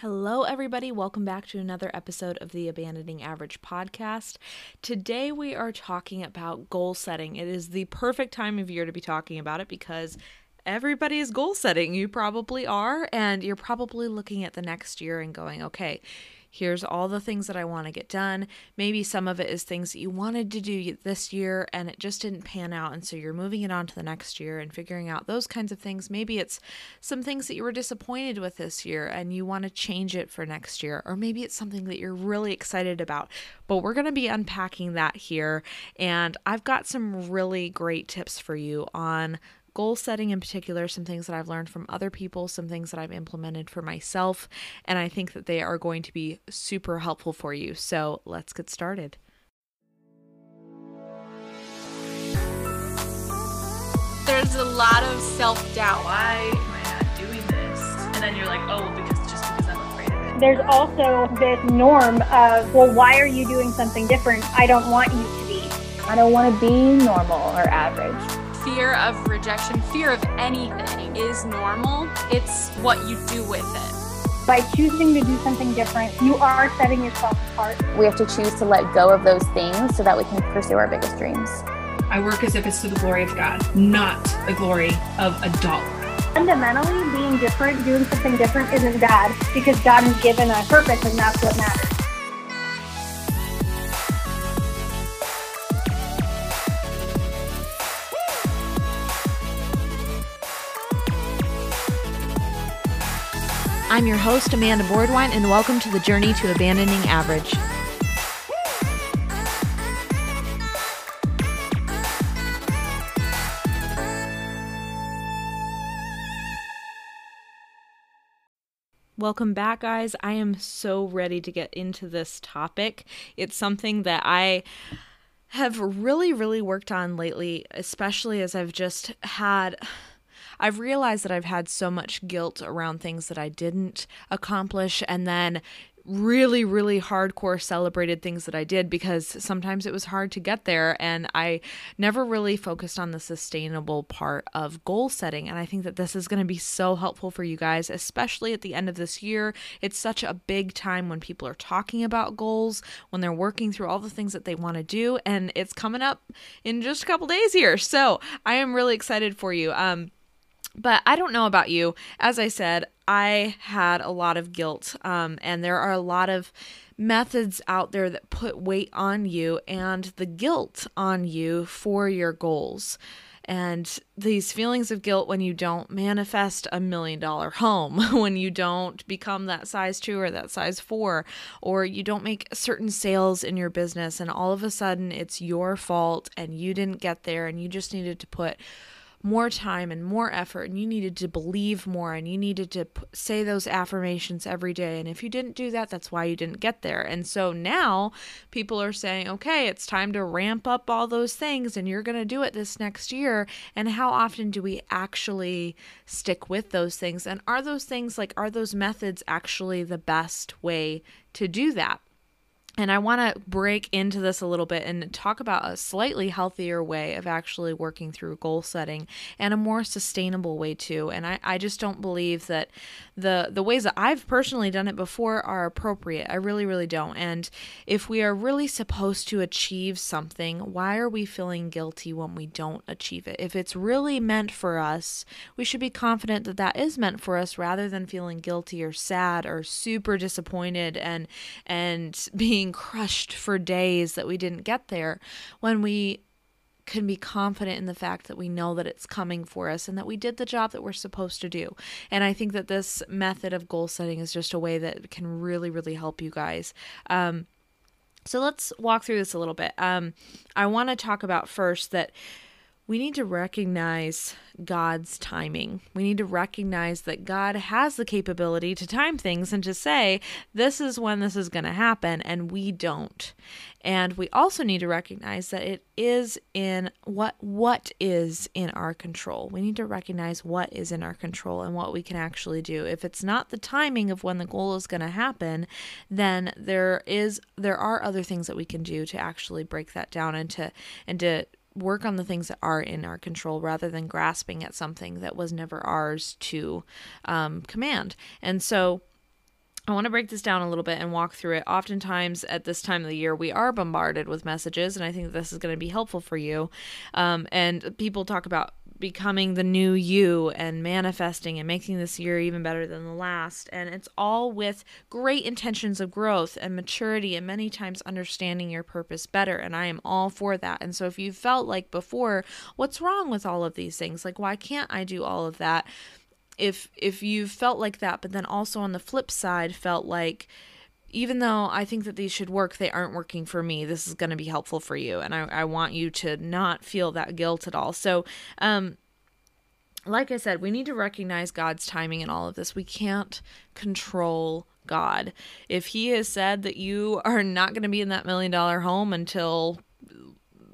Hello, everybody. Welcome back to another episode of the Abandoning Average podcast. Today, we are talking about goal setting. It is the perfect time of year to be talking about it because everybody is goal setting. You probably are, and you're probably looking at the next year and going, okay, Here's all the things that I want to get done. Maybe some of it is things that you wanted to do this year and it just didn't pan out. And so you're moving it on to the next year and figuring out those kinds of things. Maybe it's some things that you were disappointed with this year and you want to change it for next year. Or maybe it's something that you're really excited about. But we're going to be unpacking that here. And I've got some really great tips for you on goal setting in particular, some things that I've learned from other people, some things that I've implemented for myself, and I think that they are going to be super helpful for you. So let's get started. There's a lot of self doubt. Why am I not doing this? And then you're like, oh, because just because I'm afraid of it. There's also this norm of, well, why are you doing something different? I don't want you to be. I don't want to be normal or average fear of rejection, fear of anything is normal. It's what you do with it. By choosing to do something different, you are setting yourself apart. We have to choose to let go of those things so that we can pursue our biggest dreams. I work as if it's to the glory of God, not the glory of a dollar. Fundamentally, being different, doing something different isn't bad because God has given a purpose and that's what matters. I'm your host, Amanda Boardwine, and welcome to the Journey to Abandoning Average. Welcome back, guys. I am so ready to get into this topic. It's something that I have really, really worked on lately, especially as I've just had I've realized that I've had so much guilt around things that I didn't accomplish and then really, really hardcore celebrated things that I did because sometimes it was hard to get there. And I never really focused on the sustainable part of goal setting. And I think that this is going to be so helpful for you guys, especially at the end of this year. It's such a big time when people are talking about goals, when they're working through all the things that they want to do. And it's coming up in just a couple days here. So I am really excited for you. Um, but I don't know about you. As I said, I had a lot of guilt, um, and there are a lot of methods out there that put weight on you and the guilt on you for your goals. And these feelings of guilt when you don't manifest a million dollar home, when you don't become that size two or that size four, or you don't make certain sales in your business, and all of a sudden it's your fault and you didn't get there and you just needed to put more time and more effort and you needed to believe more and you needed to p- say those affirmations every day. And if you didn't do that that's why you didn't get there. And so now people are saying okay it's time to ramp up all those things and you're going to do it this next year. And how often do we actually stick with those things? And are those things like are those methods actually the best way to do that and I want to break into this a little bit and talk about a slightly healthier way of actually working through goal setting and a more sustainable way too. And I, I just don't believe that the the ways that I've personally done it before are appropriate. I really, really don't. And if we are really supposed to achieve something, why are we feeling guilty when we don't achieve it? If it's really meant for us, we should be confident that that is meant for us rather than feeling guilty or sad or super disappointed and and being being crushed for days that we didn't get there when we can be confident in the fact that we know that it's coming for us and that we did the job that we're supposed to do. And I think that this method of goal setting is just a way that can really, really help you guys. Um, so let's walk through this a little bit. Um, I want to talk about first that we need to recognize God's timing. We need to recognize that God has the capability to time things and to say, this is when this is going to happen, and we don't. And we also need to recognize that it is in what what is in our control. We need to recognize what is in our control and what we can actually do. If it's not the timing of when the goal is going to happen, then there is there are other things that we can do to actually break that down and to and to work on the things that are in our control rather than grasping at something that was never ours to um, command. And so I want to break this down a little bit and walk through it. Oftentimes, at this time of the year, we are bombarded with messages, and I think this is going to be helpful for you. Um, and people talk about becoming the new you and manifesting and making this year even better than the last. And it's all with great intentions of growth and maturity and many times understanding your purpose better. And I am all for that. And so if you felt like before, what's wrong with all of these things? Like, why can't I do all of that? If if you felt like that, but then also on the flip side felt like even though I think that these should work, they aren't working for me. This is going to be helpful for you. And I, I want you to not feel that guilt at all. So, um, like I said, we need to recognize God's timing in all of this. We can't control God. If He has said that you are not going to be in that million dollar home until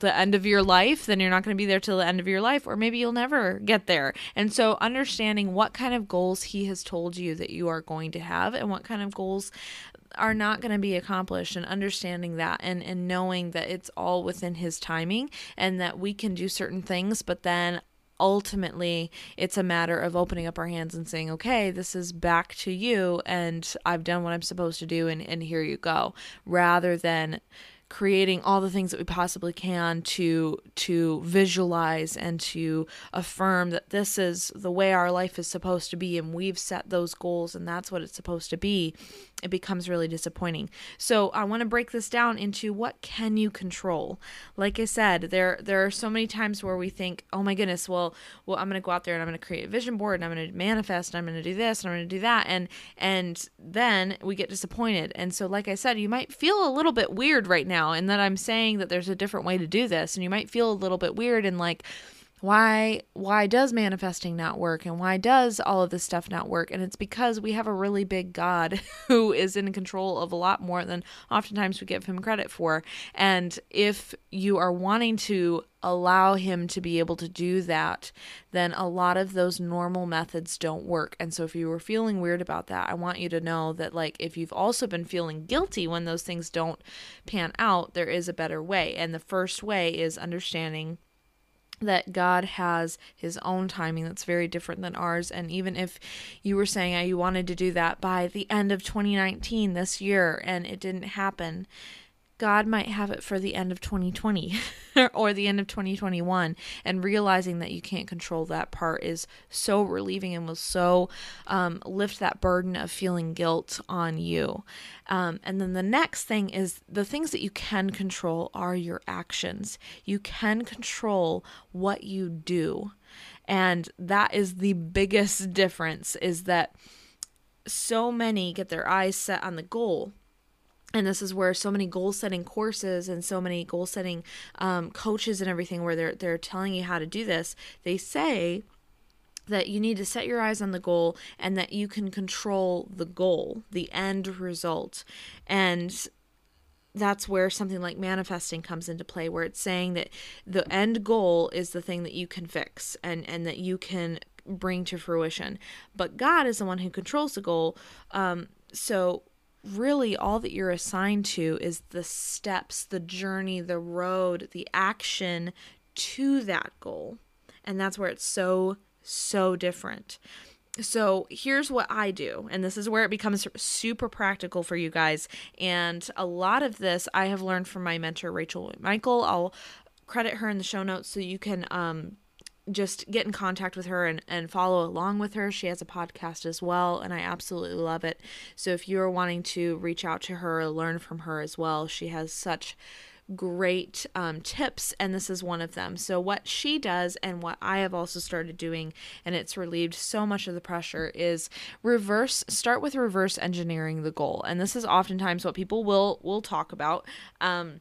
the end of your life, then you're not going to be there till the end of your life, or maybe you'll never get there. And so, understanding what kind of goals He has told you that you are going to have and what kind of goals are not going to be accomplished and understanding that and and knowing that it's all within his timing and that we can do certain things but then ultimately it's a matter of opening up our hands and saying okay this is back to you and i've done what i'm supposed to do and, and here you go rather than creating all the things that we possibly can to to visualize and to affirm that this is the way our life is supposed to be and we've set those goals and that's what it's supposed to be it becomes really disappointing. So i want to break this down into what can you control? Like i said there there are so many times where we think oh my goodness well well i'm going to go out there and i'm going to create a vision board and i'm going to manifest and i'm going to do this and i'm going to do that and and then we get disappointed. And so like i said you might feel a little bit weird right now and that i'm saying that there's a different way to do this and you might feel a little bit weird and like why why does manifesting not work and why does all of this stuff not work? And it's because we have a really big god who is in control of a lot more than oftentimes we give him credit for. And if you are wanting to allow him to be able to do that then a lot of those normal methods don't work. And so if you were feeling weird about that i want you to know that like if you've also been feeling guilty when those things don't pan out there is a better way. And the first way is understanding that God has his own timing that's very different than ours. And even if you were saying you wanted to do that by the end of 2019 this year and it didn't happen, God might have it for the end of 2020 or the end of 2021. And realizing that you can't control that part is so relieving and will so um, lift that burden of feeling guilt on you. Um, and then the next thing is the things that you can control are your actions. You can control what you do. And that is the biggest difference is that so many get their eyes set on the goal and this is where so many goal setting courses and so many goal setting um, coaches and everything where they're they're telling you how to do this they say that you need to set your eyes on the goal and that you can control the goal the end result. And that's where something like manifesting comes into play where it's saying that the end goal is the thing that you can fix and and that you can bring to fruition. But god is the one who controls the goal. Um, so really all that you're assigned to is the steps, the journey, the road, the action to that goal. And that's where it's so, so different. So here's what I do, and this is where it becomes super practical for you guys. And a lot of this I have learned from my mentor, Rachel Michael. I'll credit her in the show notes so you can um, just get in contact with her and, and follow along with her. She has a podcast as well, and I absolutely love it. So if you are wanting to reach out to her, learn from her as well, she has such great um, tips, and this is one of them. So, what she does, and what I have also started doing, and it's relieved so much of the pressure, is reverse. Start with reverse engineering the goal, and this is oftentimes what people will will talk about. Um,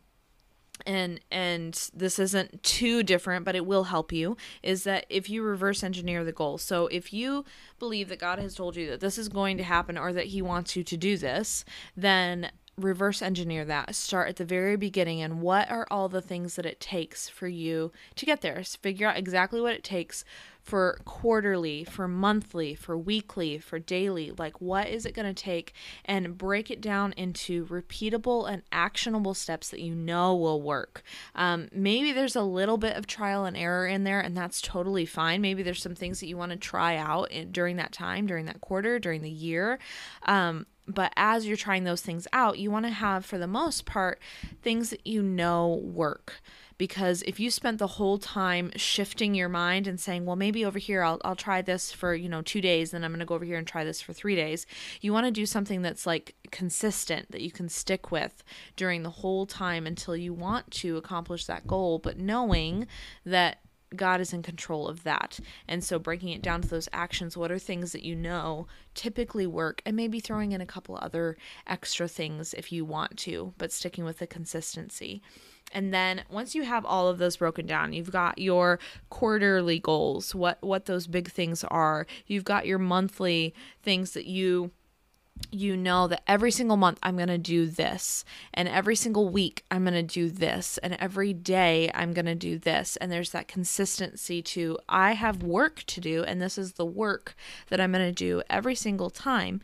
and and this isn't too different but it will help you is that if you reverse engineer the goal. So if you believe that god has told you that this is going to happen or that he wants you to do this then reverse engineer that. Start at the very beginning and what are all the things that it takes for you to get there? So figure out exactly what it takes for quarterly, for monthly, for weekly, for daily. Like, what is it going to take? And break it down into repeatable and actionable steps that you know will work. Um, maybe there's a little bit of trial and error in there, and that's totally fine. Maybe there's some things that you want to try out in, during that time, during that quarter, during the year. Um, but as you're trying those things out, you want to have, for the most part, things that you know work. Because if you spent the whole time shifting your mind and saying, well, maybe over here I'll, I'll try this for, you know, two days, then I'm going to go over here and try this for three days, you want to do something that's like consistent that you can stick with during the whole time until you want to accomplish that goal, but knowing that God is in control of that. And so breaking it down to those actions, what are things that you know typically work, and maybe throwing in a couple other extra things if you want to, but sticking with the consistency. And then once you have all of those broken down, you've got your quarterly goals, what what those big things are. You've got your monthly things that you you know that every single month I'm going to do this, and every single week I'm going to do this, and every day I'm going to do this. And there's that consistency to I have work to do, and this is the work that I'm going to do every single time.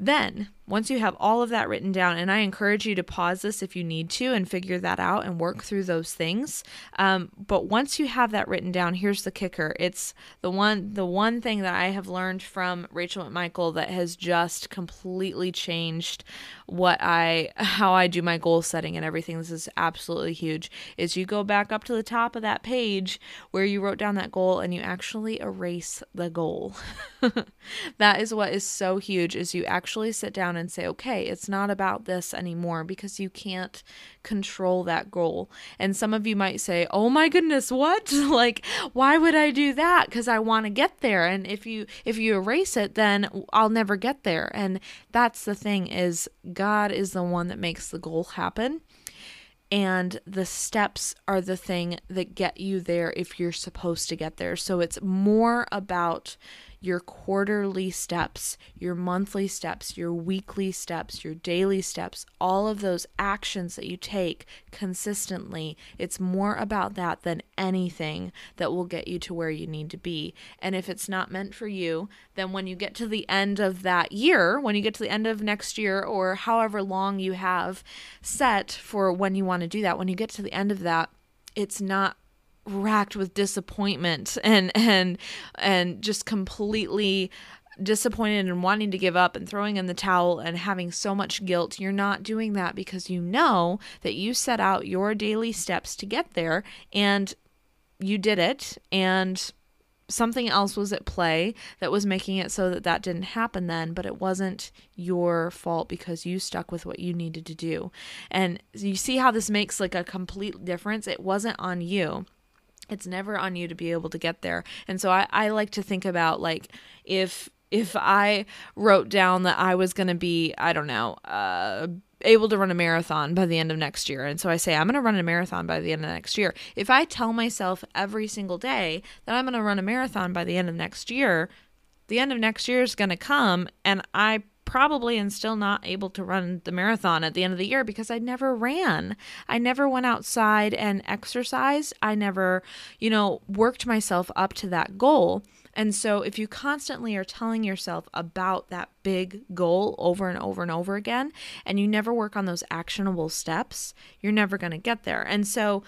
Then, once you have all of that written down, and I encourage you to pause this if you need to and figure that out and work through those things. Um, but once you have that written down, here's the kicker: it's the one the one thing that I have learned from Rachel McMichael that has just completely changed what I how I do my goal setting and everything. This is absolutely huge. Is you go back up to the top of that page where you wrote down that goal and you actually erase the goal. that is what is so huge. Is you actually sit down and say, okay, it's not about this anymore because you can't control that goal. And some of you might say, oh my goodness, what? like, why would I do that? Because I want to get there. And if you if you erase it, then I'll never get there. And that's the thing is God is the one that makes the goal happen. And the steps are the thing that get you there if you're supposed to get there. So it's more about your quarterly steps, your monthly steps, your weekly steps, your daily steps, all of those actions that you take consistently. It's more about that than anything that will get you to where you need to be. And if it's not meant for you, then when you get to the end of that year, when you get to the end of next year, or however long you have set for when you want to do that, when you get to the end of that, it's not racked with disappointment and and and just completely disappointed and wanting to give up and throwing in the towel and having so much guilt, you're not doing that because you know that you set out your daily steps to get there and you did it. And something else was at play that was making it so that that didn't happen then but it wasn't your fault because you stuck with what you needed to do. And you see how this makes like a complete difference? It wasn't on you it's never on you to be able to get there. And so i, I like to think about like if if i wrote down that i was going to be i don't know uh able to run a marathon by the end of next year and so i say i'm going to run a marathon by the end of next year. If i tell myself every single day that i'm going to run a marathon by the end of next year the end of next year is going to come and i probably and still not able to run the marathon at the end of the year because I never ran. I never went outside and exercised. I never, you know, worked myself up to that goal. And so if you constantly are telling yourself about that big goal over and over and over again, and you never work on those actionable steps, you're never going to get there. And so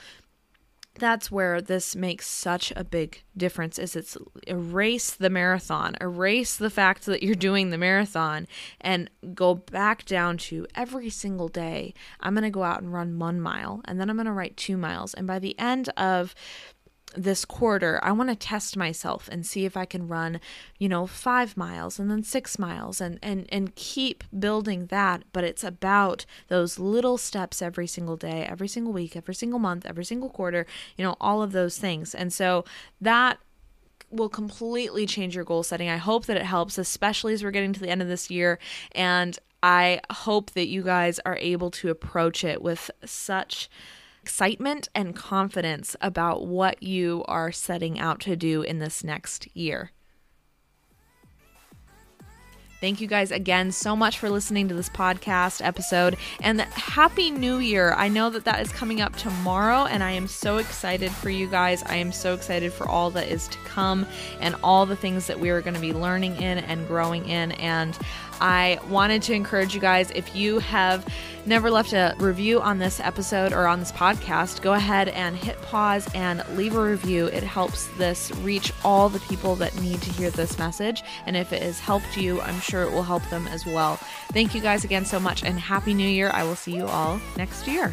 that's where this makes such a big difference is it's erase the marathon erase the fact that you're doing the marathon and go back down to every single day i'm going to go out and run one mile and then i'm going to write two miles. And by the end of this quarter, I want to test myself and see if I can run, you know, five miles and then six miles and, and, and keep building that. But it's about those little steps every single day, every single week, every single month, every single quarter, you know, all of those things. And so that will completely change your goal setting. I hope that it helps, especially as we're getting to the end of this year. And I hope that you guys are able to approach it with such excitement and confidence about what you are setting out to do in this next year. Thank you guys again so much for listening to this podcast episode and happy new year. I know that that is coming up tomorrow and I am so excited for you guys. I am so excited for all that is to come and all the things that we are going to be learning in and growing in and I wanted to encourage you guys if you have never left a review on this episode or on this podcast, go ahead and hit pause and leave a review. It helps this reach all the people that need to hear this message. And if it has helped you, I'm sure it will help them as well. Thank you guys again so much and Happy New Year. I will see you all next year.